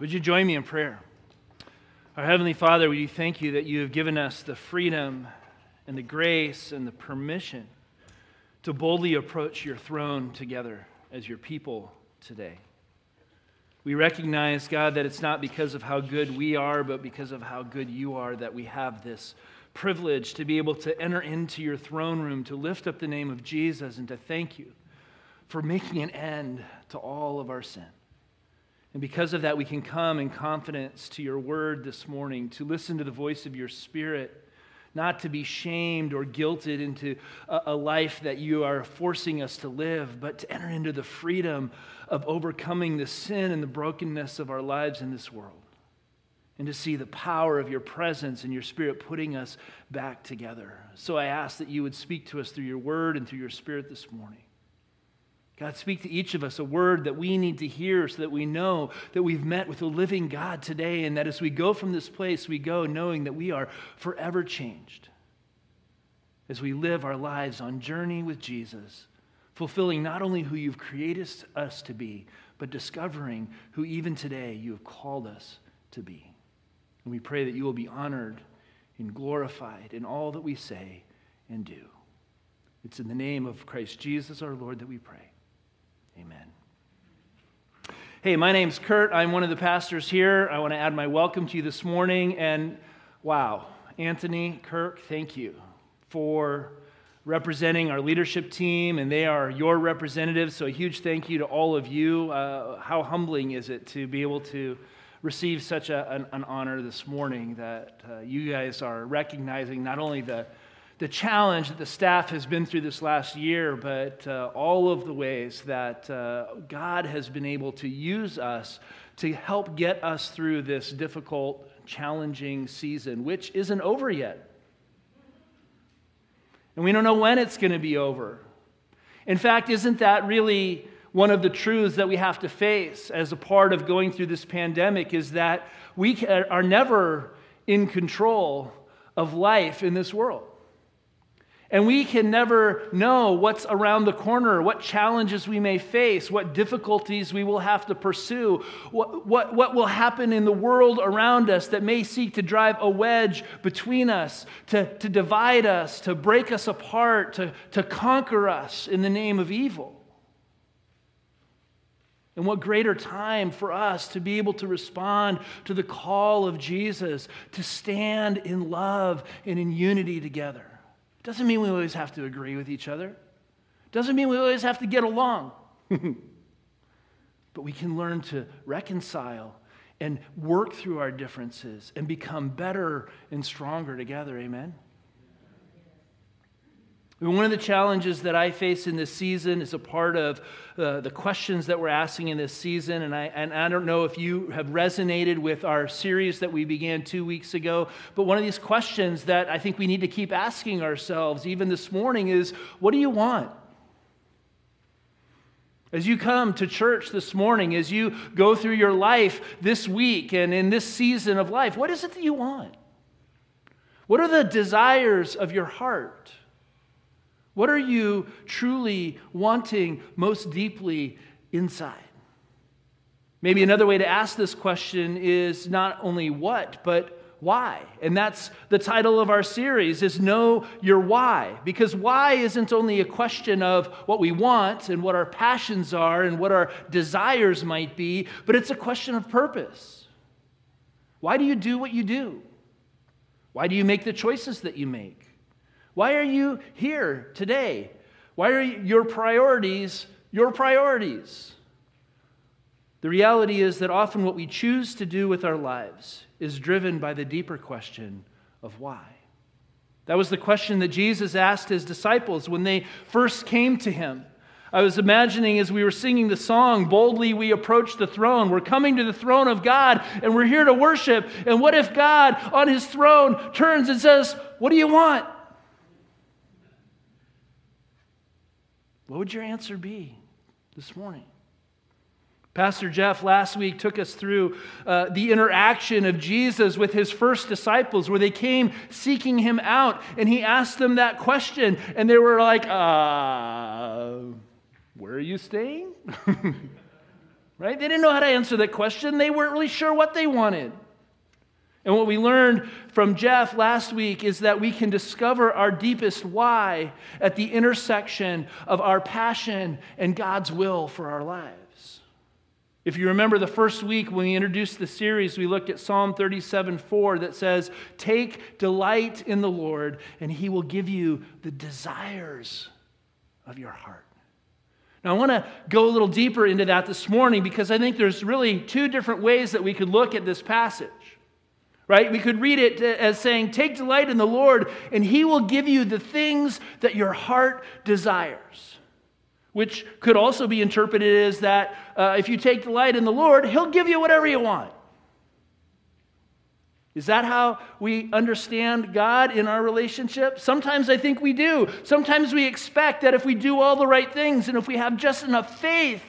Would you join me in prayer? Our Heavenly Father, we thank you that you have given us the freedom and the grace and the permission to boldly approach your throne together as your people today. We recognize, God, that it's not because of how good we are, but because of how good you are that we have this privilege to be able to enter into your throne room, to lift up the name of Jesus, and to thank you for making an end to all of our sin. And because of that, we can come in confidence to your word this morning, to listen to the voice of your spirit not to be shamed or guilted into a, a, life that you are forcing us to live, but to enter into the freedom of overcoming the sin and the brokenness of our lives in this world. And to see the power of your presence and your spirit putting us back together. So I ask that you would speak to us through your word and through your spirit this morning. God, speak to each of us a word that we need to hear so that we know that we've met with a living God today, and that as we go from this place, we go knowing that we are forever changed. As we live our lives on journey with Jesus, fulfilling not only who you've created us to be, but discovering who even today you have called us to be. And we pray that you will be honored and glorified in all that we say and do. It's in the name of Christ Jesus our Lord that we pray. Amen. Hey, my name's Kurt. I'm one of the pastors here. I want to add my welcome to you this morning. And wow, Anthony, Kirk, thank you for representing our leadership team, and they are your representatives. So, a huge thank you to all of you. Uh, how humbling is it to be able to receive such a, an, an, honor this morning that uh, you guys are recognizing not only the the challenge that the staff has been through this last year, but uh, all of the ways that uh, God has been able to use us to help get us through this difficult, challenging season, which isn't over yet. And we don't know when it's going to be over. In fact, isn't that really one of the truths that we have to face as a part of going through this pandemic is that we are never in control of life in this world. And we can never know what's around the corner, what challenges we may face, what difficulties we will have to pursue, what, what, what will happen in the world around us that may seek to drive a wedge between us, to, to divide us, to break us apart, to, to conquer us in the name of evil. And what greater time for us to be able to respond to the call of Jesus, to stand in love and in unity together. Doesn't mean we always have to agree with each other. Doesn't mean we always have to get along. but we can learn to reconcile and work through our differences and become better and stronger together. Amen. One of the challenges that I face in this season is a part of uh, the questions that we're asking in this season. And I, and I don't know if you have resonated with our series that we began two weeks ago, but one of these questions that I think we need to keep asking ourselves, even this morning, is what do you want? As you come to church this morning, as you go through your life this week and in this season of life, what is it that you want? What are the desires of your heart? What are you truly wanting most deeply inside? Maybe another way to ask this question is not only what, but why. And that's the title of our series is know your why. Because why isn't only a question of what we want and what our passions are and what our desires might be, but it's a question of purpose. Why do you do what you do? Why do you make the choices that you make? Why are you here today? Why are your priorities your priorities? The reality is that often what we choose to do with our lives is driven by the deeper question of why. That was the question that Jesus asked his disciples when they first came to him. I was imagining as we were singing the song, Boldly We Approach the Throne. We're coming to the throne of God and we're here to worship. And what if God on his throne turns and says, What do you want? What would your answer be this morning? Pastor Jeff last week took us through uh, the interaction of Jesus with his first disciples, where they came seeking him out, and he asked them that question, and they were like, uh, Where are you staying? right? They didn't know how to answer that question. They weren't really sure what they wanted. And what we learned from Jeff last week is that we can discover our deepest why at the intersection of our passion and God's will for our lives. If you remember the first week when we introduced the series, we looked at Psalm 37 4 that says, Take delight in the Lord, and he will give you the desires of your heart. Now, I want to go a little deeper into that this morning because I think there's really two different ways that we could look at this passage. Right? We could read it as saying, Take delight in the Lord, and he will give you the things that your heart desires which could also be interpreted as that uh, if you take delight in the Lord, He'll give you whatever you want. Is that how we understand God in our relationship? Sometimes I think we do. Sometimes we expect that if we do all the right things and if we have just enough faith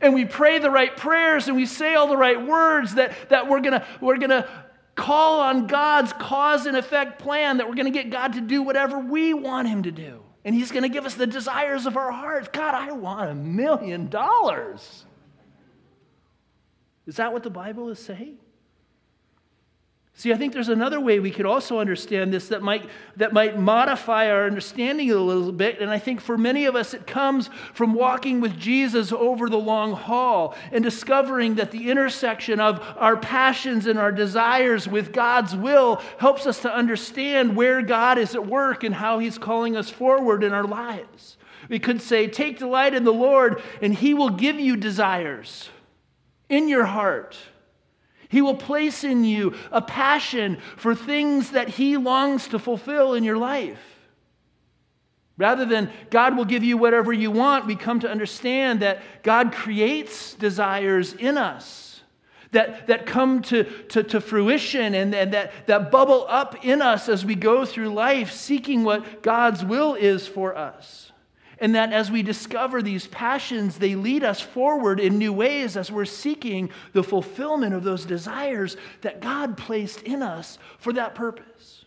and we pray the right prayers and we say all the right words, that, that we're going we're going to call on God's cause and effect plan, that we're going to get God to do whatever we want Him to do. And He's going to give us the desires of our hearts. God, I want a million dollars. Is that what the Bible is saying? See, I think there's another way we could also understand this that might, that might modify our understanding a little bit. And I think for many of us, it comes from walking with Jesus over the long haul and discovering that the intersection of our passions and our desires with God's will helps us to understand where God is at work and how He's calling us forward in our lives. We could say, Take delight in the Lord, and He will give you desires in your heart he will place in you a passion for things that He longs to fulfill in your life. Rather than God will give you whatever you want, we come to understand that God creates desires in us that, that come to, to, to fruition and, and that, that bubble up in us as we go through life seeking what God's will is for us. And that as we discover these passions, they lead us forward in new ways as we're seeking the fulfillment of those desires that God placed in us for that purpose.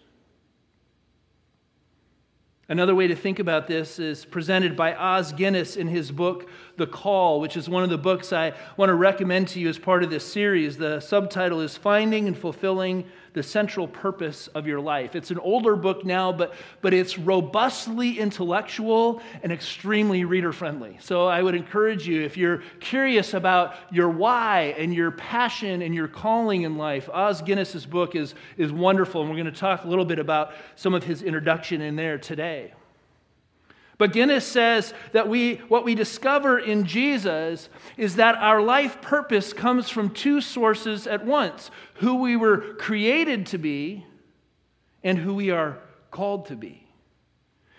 Another way to think about this is presented by Os Guinness in his book, The Call, which is one of the books I want to recommend to you as part of this series. The subtitle is Finding and Fulfilling the central purpose of your life. It's an older book now, but, but it's robustly intellectual and extremely reader friendly. So I would encourage you, if you're curious about your why and your passion and your calling in life, Os Guinness's book is, is wonderful. And we're going to talk a little bit about some of his introduction in there today. But Guinness says that we, what we discover in Jesus is that our life purpose comes from two sources at once who we were created to be and who we are called to be.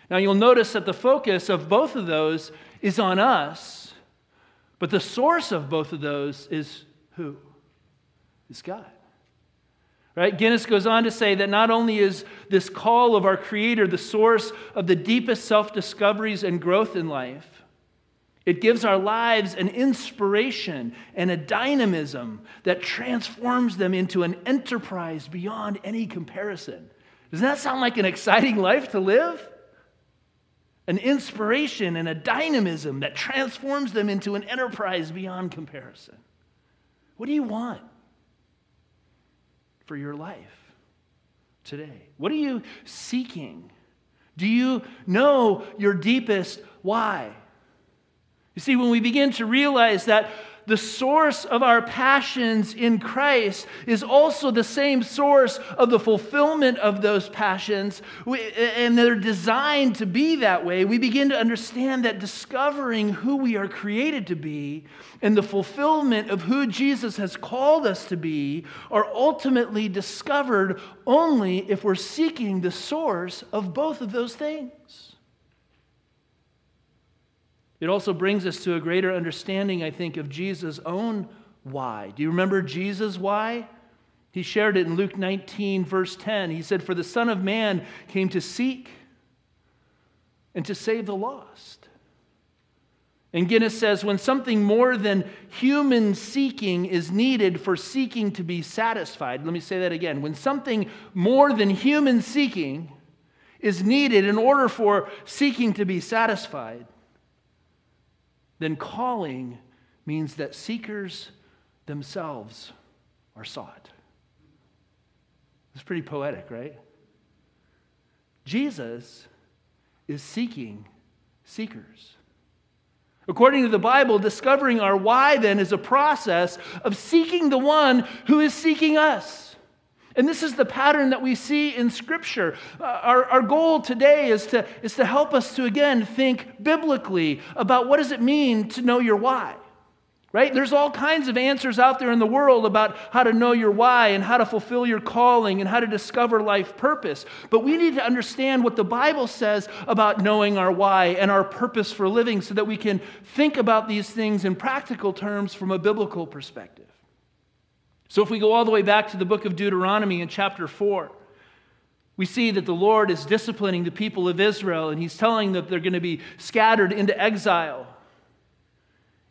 Now, you'll notice that the focus of both of those is on us, but the source of both of those is who? Is God. Right? Guinness goes on to say that not only is this call of our Creator the source of the deepest self discoveries and growth in life, it gives our lives an inspiration and a dynamism that transforms them into an enterprise beyond any comparison. Doesn't that sound like an exciting life to live? An inspiration and a dynamism that transforms them into an enterprise beyond comparison. What do you want? For your life today? What are you seeking? Do you know your deepest why? You see, when we begin to realize that the source of our passions in Christ is also the same source of the fulfillment of those passions, and they're designed to be that way. We begin to understand that discovering who we are created to be and the fulfillment of who Jesus has called us to be are ultimately discovered only if we're seeking the source of both of those things. It also brings us to a greater understanding, I think, of Jesus' own why. Do you remember Jesus' why? He shared it in Luke 19, verse 10. He said, For the Son of Man came to seek and to save the lost. And Guinness says, when something more than human seeking is needed for seeking to be satisfied, let me say that again. When something more than human seeking is needed in order for seeking to be satisfied, then calling means that seekers themselves are sought. It's pretty poetic, right? Jesus is seeking seekers. According to the Bible, discovering our why then is a process of seeking the one who is seeking us. And this is the pattern that we see in Scripture. Uh, our, our goal today is to, is to help us to, again, think biblically about what does it mean to know your why right? There's all kinds of answers out there in the world about how to know your why and how to fulfill your calling and how to discover life purpose. But we need to understand what the Bible says about knowing our why and our purpose for living so that we can think about these things in practical terms from a biblical perspective. So if we go all the way back to the book of Deuteronomy in chapter 4, we see that the Lord is disciplining the people of Israel and he's telling them they're going to be scattered into exile.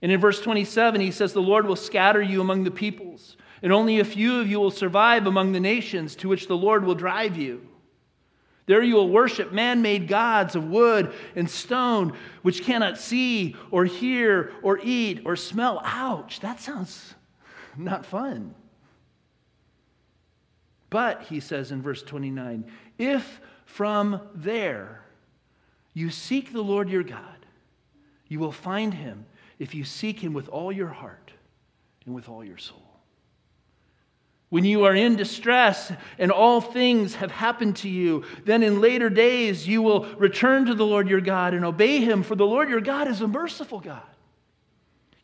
And in verse 27, he says, The Lord will scatter you among the peoples, and only a few of you will survive among the nations to which the Lord will drive you. There you will worship man made gods of wood and stone, which cannot see or hear or eat or smell. Ouch, that sounds not fun. But, he says in verse 29, if from there you seek the Lord your God, you will find him if you seek Him with all your heart and with all your soul. When you are in distress and all things have happened to you, then in later days you will return to the Lord your God and obey Him, for the Lord your God is a merciful God.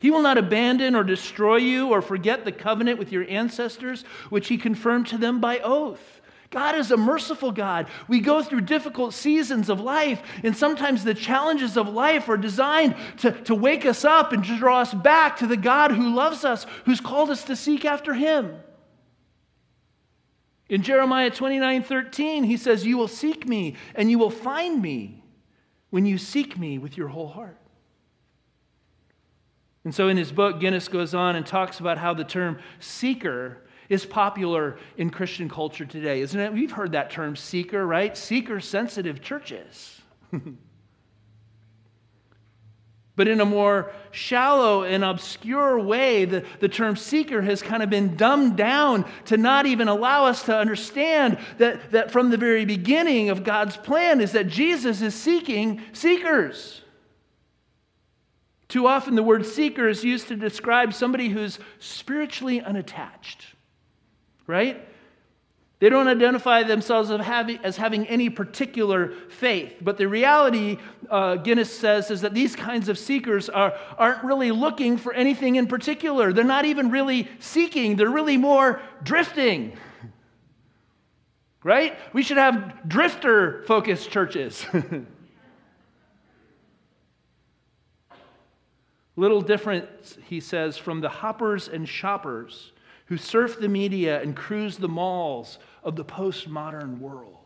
He will not abandon or destroy you or forget the covenant with your ancestors, which He confirmed to them by oath. God is a merciful God. We go through difficult seasons of life, and sometimes the challenges of life are designed to, to wake us up and to draw us back to the God who loves us, who's called us to seek after Him. In Jeremiah 29 13, he says, You will seek me and you will find me when you seek me with your whole heart. And so in his book, Guinness goes on and talks about how the term seeker is popular in Christian culture today, isn't it? We've heard that term seeker, right? Seeker sensitive churches. but in a more shallow and obscure way, the, the term seeker has kind of been dumbed down to not even allow us to understand that, that from the very beginning of God's plan is that Jesus is seeking seekers. Too often, the word seeker is used to describe somebody who's spiritually unattached right? They don't identify themselves as having, any particular faith. But the reality, uh, Guinness says, is that these kinds of seekers are, aren't really looking for anything in particular. They're not even really seeking, they're really more drifting. Right? We should have drifter focused churches. Little different, he says, from the hoppers and shoppers who surf the media and cruise the malls of the postmodern world.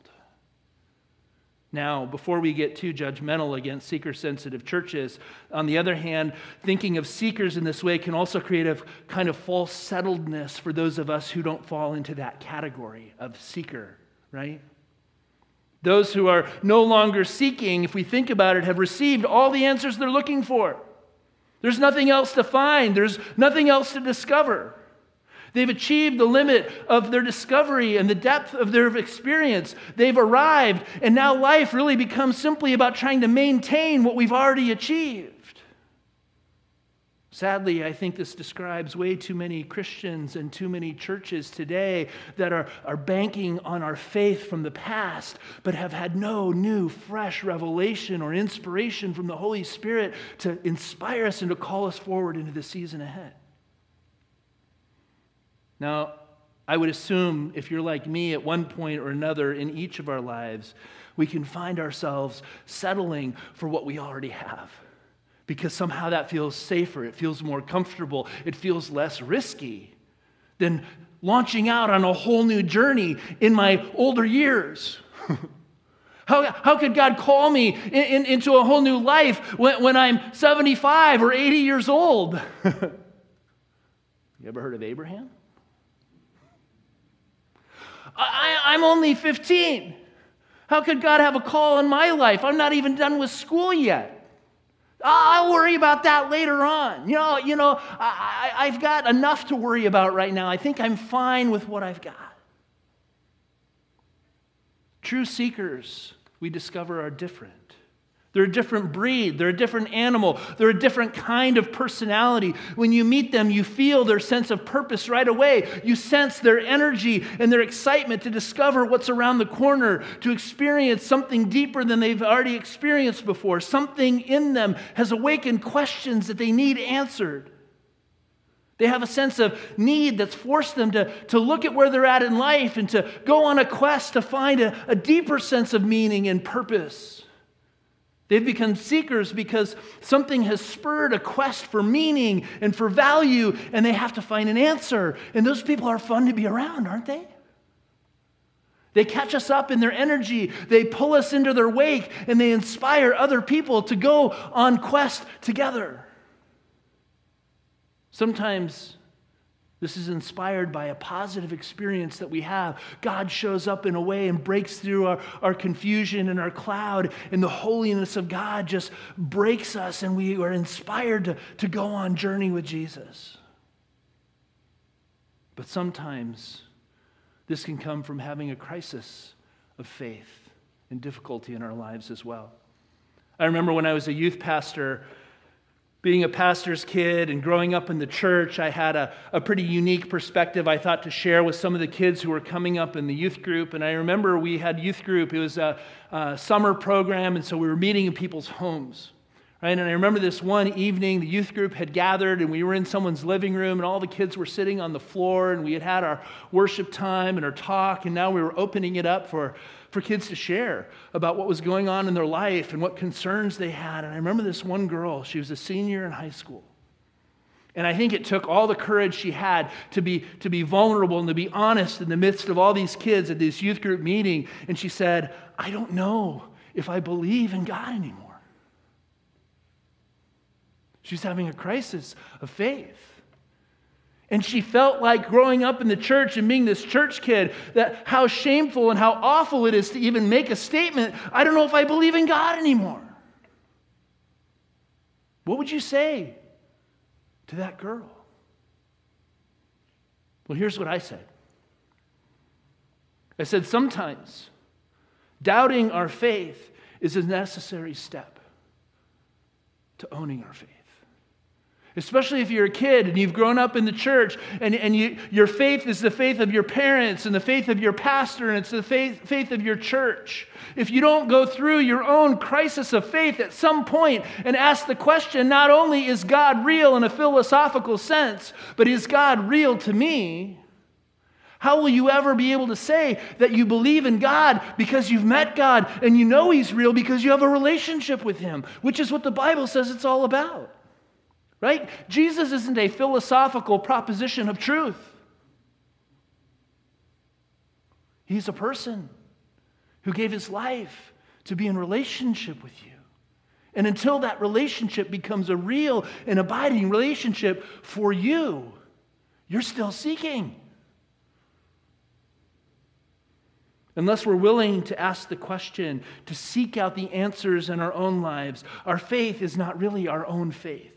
Now, before we get too judgmental against seeker sensitive churches, on the other hand, thinking of seekers in this way can also create a kind of false settledness for those of us who don't fall into that category of seeker, right? Those who are no longer seeking, if we think about it, have received all the answers they're looking for. There's nothing else to find, there's nothing else to discover. They've achieved the limit of their discovery and the depth of their experience. They've arrived, and now life really becomes simply about trying to maintain what we've already achieved. Sadly, I think this describes way too many Christians and too many churches today that are, are banking on our faith from the past, but have had no new, fresh revelation or inspiration from the Holy Spirit to inspire us and to call us forward into the season ahead. Now, I would assume if you're like me at one point or another in each of our lives, we can find ourselves settling for what we already have because somehow that feels safer, it feels more comfortable, it feels less risky than launching out on a whole new journey in my older years. How, how could God call me in, in, into a whole new life when, when I'm 75 or 80 years old? you ever heard of Abraham? I, am only 15. How could God have a call in my life? I'm not even done with school yet. Ah, I'll worry about that later on. You know, you know I, I've got enough to worry about right now. I think I'm fine with what I've got. True seekers, we discover, are different. They're a different breed. They're a different animal. They're a different kind of personality. When you meet them, you feel their sense of purpose right away. You sense their energy and their excitement to discover what's around the corner, to experience something deeper than they've already experienced before. Something in them has awakened questions that they need answered. They have a sense of need that's forced them to, to look at where they're at in life and to go on a quest to find a, a deeper sense of meaning and purpose. They've become seekers because something has spurred a quest for meaning and for value, and they have to find an answer. And those people are fun to be around, aren't they? They catch us up in their energy, they pull us into their wake, and they inspire other people to go on quest together. Sometimes this is inspired by a positive experience that we have. God shows up in a way and breaks through our, our confusion and our cloud, and the holiness of God just breaks us, and we are inspired to, to go on journey with Jesus. But sometimes this can come from having a crisis of faith and difficulty in our lives as well. I remember when I was a youth pastor being a pastor's kid and growing up in the church, I had a, a pretty unique perspective I thought to share with some of the kids who were coming up in the youth group. And I remember we had youth group, it was a, a summer program, and so we were meeting in people's homes. Right? And I remember this one evening, the youth group had gathered, and we were in someone's living room, and all the kids were sitting on the floor, and we had had our worship time and our talk, and now we were opening it up for for kids to share about what was going on in their life and what concerns they had. And I remember this one girl, she was a senior in high school. And I think it took all the courage she had to be, to be vulnerable and to be honest in the midst of all these kids at this youth group meeting. And she said, I don't know if I believe in God anymore. She's having a crisis of faith. And she felt like growing up in the church and being this church kid that how shameful and how awful it is to even make a statement, I don't know if I believe in God anymore. What would you say to that girl? Well, here's what I said I said, sometimes doubting our faith is a necessary step to owning our faith. Especially if you're a kid and you've grown up in the church and, and you, your faith is the faith of your parents and the faith of your pastor and it's the faith, faith of your church. If you don't go through your own crisis of faith at some point and ask the question not only is God real in a philosophical sense, but is God real to me? How will you ever be able to say that you believe in God because you've met God and you know He's real because you have a relationship with Him, which is what the Bible says it's all about? Right? Jesus isn't a philosophical proposition of truth. He's a person who gave his life to be in relationship with you. And until that relationship becomes a real and abiding relationship for you, you're still seeking. Unless we're willing to ask the question, to seek out the answers in our own lives, our faith is not really our own faith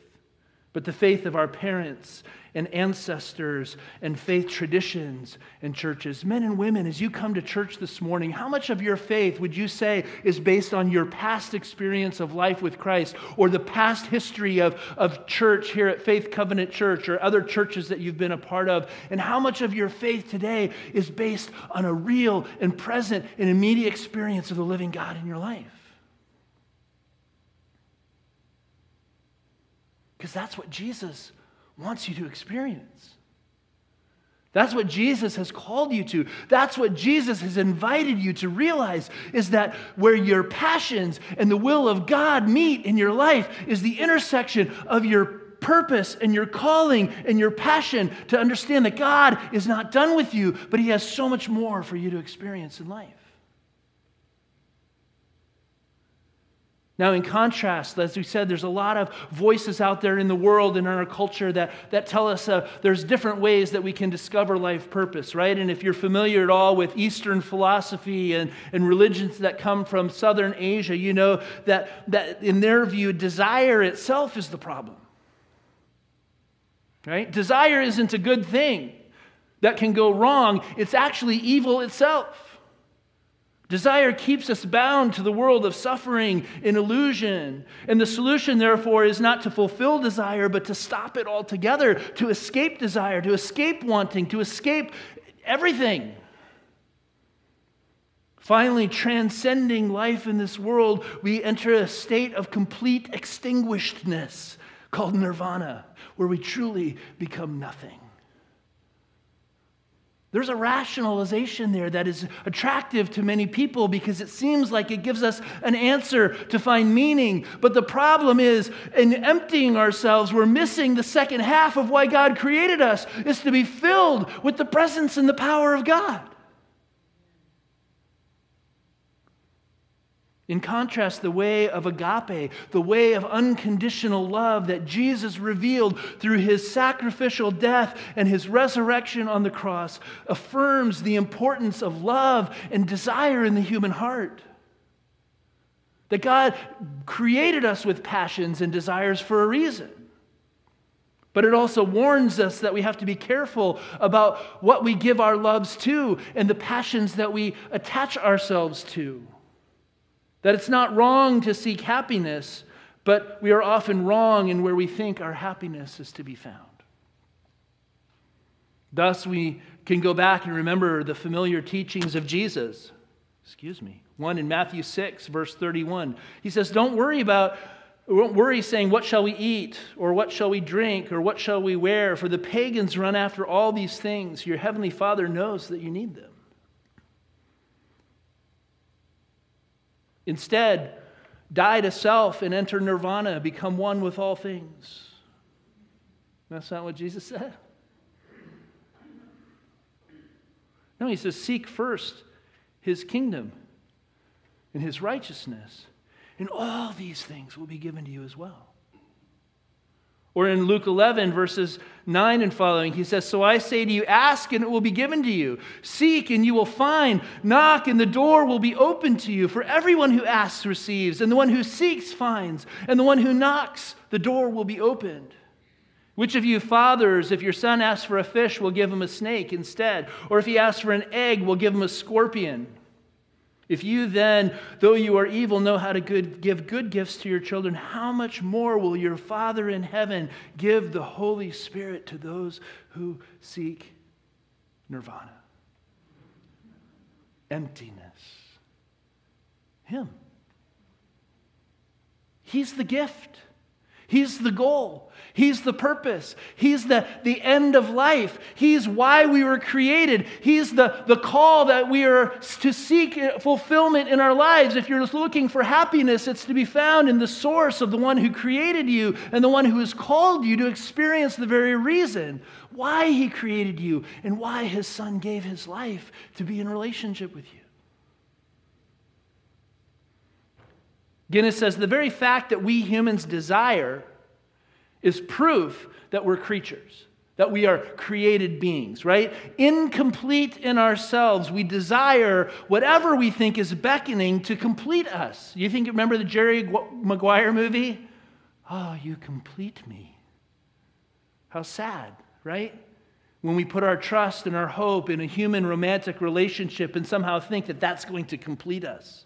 but the faith of our parents and ancestors and faith traditions and churches. Men and women, as you come to church this morning, how much of your faith would you say is based on your past experience of life with Christ or the past history of, of church here at Faith Covenant Church or other churches that you've been a part of? And how much of your faith today is based on a real and present and immediate experience of the living God in your life? Because that's what Jesus wants you to experience. That's what Jesus has called you to. That's what Jesus has invited you to realize is that where your passions and the will of God meet in your life is the intersection of your purpose and your calling and your passion to understand that God is not done with you, but He has so much more for you to experience in life. Now, in contrast, as we said, there's a lot of voices out there in the world and in our culture that, that tell us uh, there's different ways that we can discover life purpose, right? And if you're familiar at all with Eastern philosophy and, and religions that come from Southern Asia, you know that, that in their view, desire itself is the problem. Right? Desire isn't a good thing that can go wrong, it's actually evil itself. Desire keeps us bound to the world of suffering and illusion. And the solution, therefore, is not to fulfill desire, but to stop it altogether, to escape desire, to escape wanting, to escape everything. Finally, transcending life in this world, we enter a state of complete extinguishedness called nirvana, where we truly become nothing. There's a rationalization there that is attractive to many people because it seems like it gives us an answer to find meaning. But the problem is, in emptying ourselves, we're missing the second half of why God created us, is to be filled with the presence and the power of God. In contrast, the way of agape, the way of unconditional love that Jesus revealed through his sacrificial death and his resurrection on the cross, affirms the importance of love and desire in the human heart. That God created us with passions and desires for a reason. But it also warns us that we have to be careful about what we give our loves to and the passions that we attach ourselves to. That it's not wrong to seek happiness, but we are often wrong in where we think our happiness is to be found. Thus, we can go back and remember the familiar teachings of Jesus. Excuse me. One in Matthew 6, verse 31. He says, Don't worry about, don't worry saying, What shall we eat? Or what shall we drink? Or what shall we wear? For the pagans run after all these things. Your heavenly Father knows that you need them. Instead, die to self and enter nirvana, become one with all things. That's not what Jesus said. No, he says, Seek first his kingdom and his righteousness, and all these things will be given to you as well. Or in Luke 11, verses 9 and following, he says, So I say to you, ask and it will be given to you. Seek and you will find. Knock and the door will be opened to you. For everyone who asks receives, and the one who seeks finds, and the one who knocks, the door will be opened. Which of you fathers, if your son asks for a fish, will give him a snake instead? Or if he asks for an egg, will give him a scorpion? If you then, though you are evil, know how to good, give good gifts to your children, how much more will your Father in heaven give the Holy Spirit to those who seek nirvana? Emptiness. Him. He's the gift, He's the goal. He's the purpose. He's the, the end of life. He's why we were created. He's the, the call that we are to seek fulfillment in our lives. If you're looking for happiness, it's to be found in the source of the one who created you and the one who has called you to experience the very reason why he created you and why his son gave his life to be in relationship with you. Guinness says the very fact that we humans desire is proof that we're creatures, that we are created beings, right? Incomplete in ourselves, we desire whatever we think is beckoning to complete us. You think, remember the Jerry Maguire movie? Oh, you complete me. How sad, right? When we put our trust and our hope in a human romantic relationship and somehow think that that's going to complete us.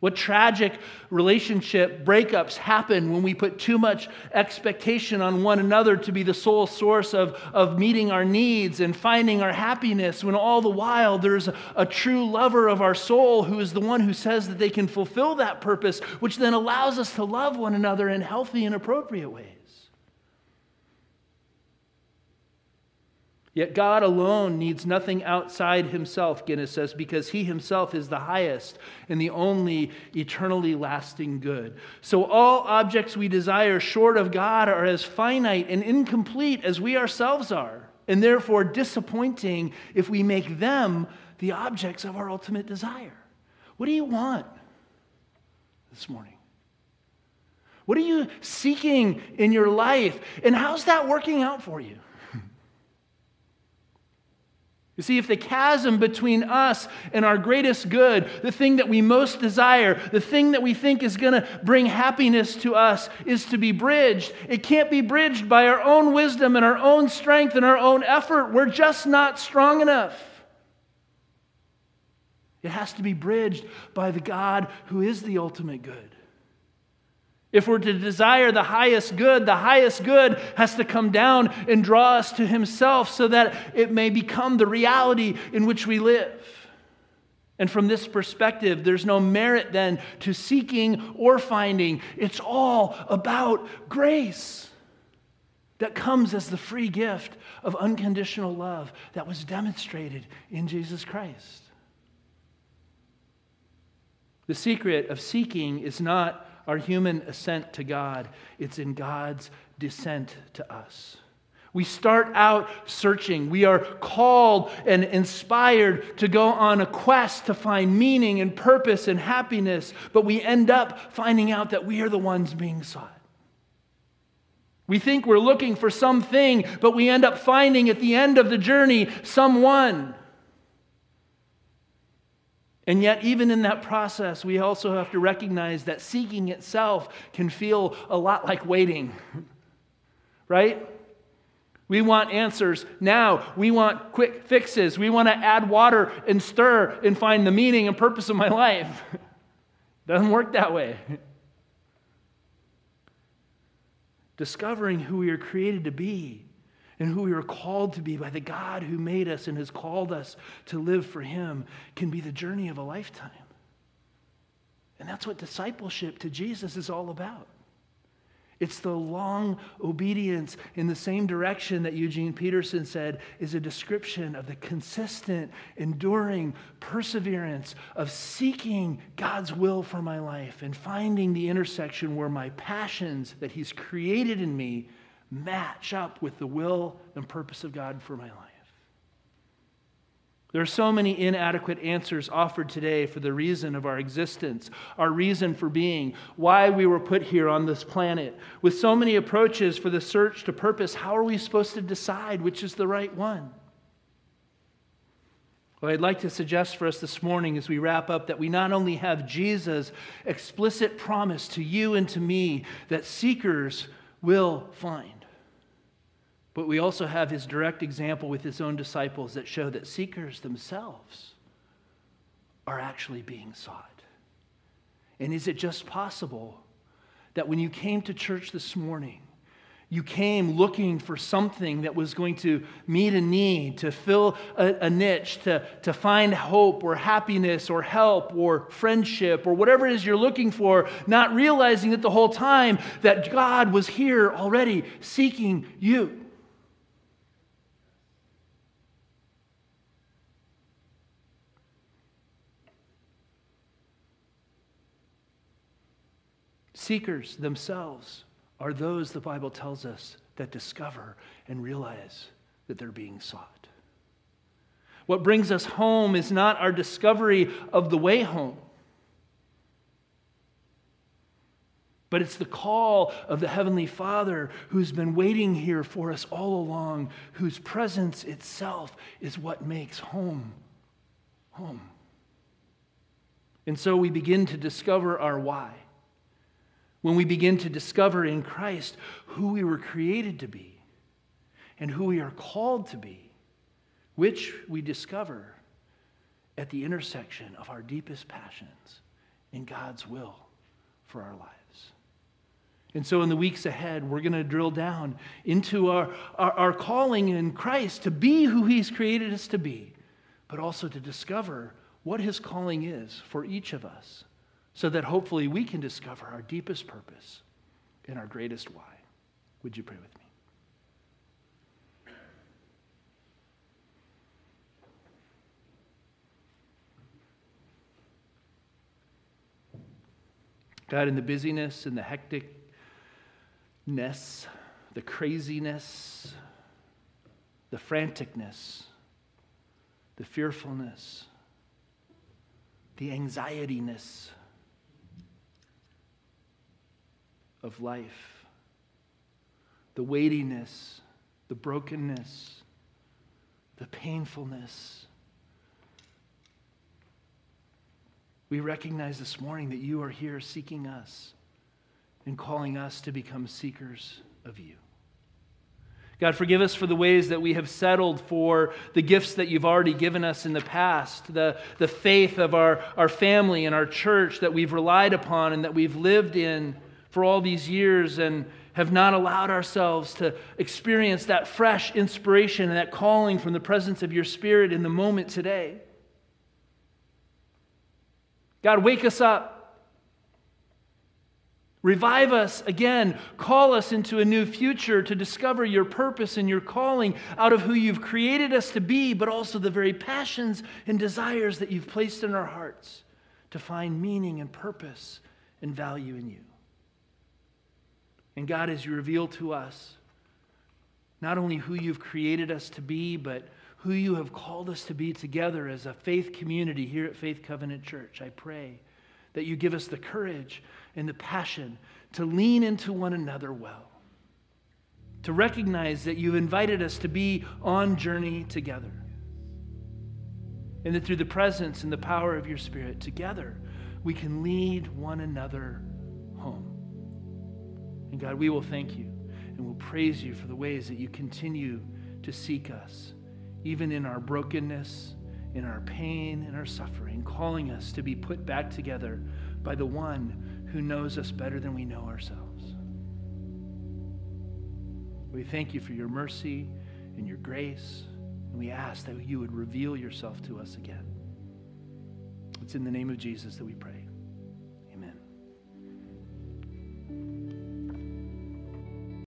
What tragic relationship breakups happen when we put too much expectation on one another to be the sole source of, of meeting our needs and finding our happiness, when all the while there's a, a true lover of our soul who is the one who says that they can fulfill that purpose, which then allows us to love one another in healthy and appropriate ways. Yet God alone needs nothing outside himself, Guinness says, because he himself is the highest and the only eternally lasting good. So all objects we desire short of God are as finite and incomplete as we ourselves are, and therefore disappointing if we make them the objects of our ultimate desire. What do you want? this morning? What are you seeking in your life? And how's that working out for you? You see, if the chasm between us and our greatest good, the thing that we most desire, the thing that we think is going to bring happiness to us, is to be bridged, it can't be bridged by our own wisdom and our own strength and our own effort. We're just not strong enough. It has to be bridged by the God who is the ultimate good. If we're to desire the highest good, the highest good has to come down and draw us to Himself so that it may become the reality in which we live. And from this perspective, there's no merit then to seeking or finding. It's all about grace that comes as the free gift of unconditional love that was demonstrated in Jesus Christ. The secret of seeking is not our human ascent to God, it's in God's descent to us. We start out searching. We are called and inspired to go on a quest to find meaning and purpose and happiness, but we end up finding out that we are the ones being sought. We think we're looking for something, but we end up finding at the end of the journey someone. And yet, even in that process, we also have to recognize that seeking itself can feel a lot like waiting, right? We want answers now. We want quick fixes. We want to add water and stir and find the meaning and purpose of my life. Doesn't work that way. Discovering who we are created to be and who we are called to be by the God who made us and has called us to live for Him can be the journey of a lifetime. And that's what discipleship to Jesus is all about. It's the long obedience in the same direction that Eugene Peterson said is a description of the consistent, enduring perseverance of seeking God's will for my life and finding the intersection where my passions that He's created in me match up with the will and purpose of God for my life. There are so many inadequate answers offered today for the reason of our existence, our reason for being, why we were put here on this planet. With so many approaches for the search to purpose, how are we supposed to decide which is the right one? What I'd like to suggest for us this morning as we wrap up that we not only have Jesus' explicit promise to you and to me that seekers will find, but we also have his direct example with his own disciples that show that seekers themselves are actually being sought. And is it just possible that when you came to church this morning, you came looking for something that was going to meet a need, to fill a, a, niche, to, to find hope or happiness or help or friendship or whatever it is you're looking for, not realizing that the whole time that God was here already seeking you. Seekers themselves are those, the Bible tells us, that discover and realize that they're being sought. What brings us home is not our discovery of the way home, but it's the call of the Heavenly Father who's been waiting here for us all along, whose presence itself is what makes home home. And so we begin to discover our why when we begin to discover in Christ who we were created to be and who we are called to be, which we discover at the intersection of our deepest passions in God's will for our lives. And so, in the weeks ahead, we're going to drill down into our, our, our, calling in Christ to be who He's created us to be, but also to discover what His calling is for each of us so that hopefully we can discover our deepest purpose and our greatest why. Would you pray with me? God, in the busyness and the hecticness, the craziness, the franticness, the fearfulness, the anxietyness, of life, the weightiness, the brokenness, the painfulness. We recognize this morning that you are here seeking us and calling us to become seekers of you. God, forgive us for the ways that we have settled for the gifts that you've already given us in the past, the, the faith of our, our family and our church that we've relied upon and that we've lived in for all these years and have not allowed ourselves to experience that fresh inspiration and that calling from the presence of your Spirit in the moment today. God, wake us up. Revive us again. Call us into a new future to discover your purpose and your calling out of who you've created us to be, but also the very passions and desires that you've placed in our hearts to find meaning and purpose and value in you. And God, as you reveal to us not only who you've created us to be, but who you have called us to be together as a faith community here at Faith Covenant Church, I pray that you give us the courage and the passion to lean into one another well, to recognize that you've invited us to be on journey together, and that through the presence and the power of your Spirit, together we can lead one another home. And God, we will thank you and we'll praise you for the ways that you continue to seek us, even in our brokenness, in our pain, in our suffering, calling us to be put back together by the one who knows us better than we know ourselves. We thank you for your mercy and your grace, and we ask that you would reveal yourself to us again. It's in the name of Jesus that we pray. Amen.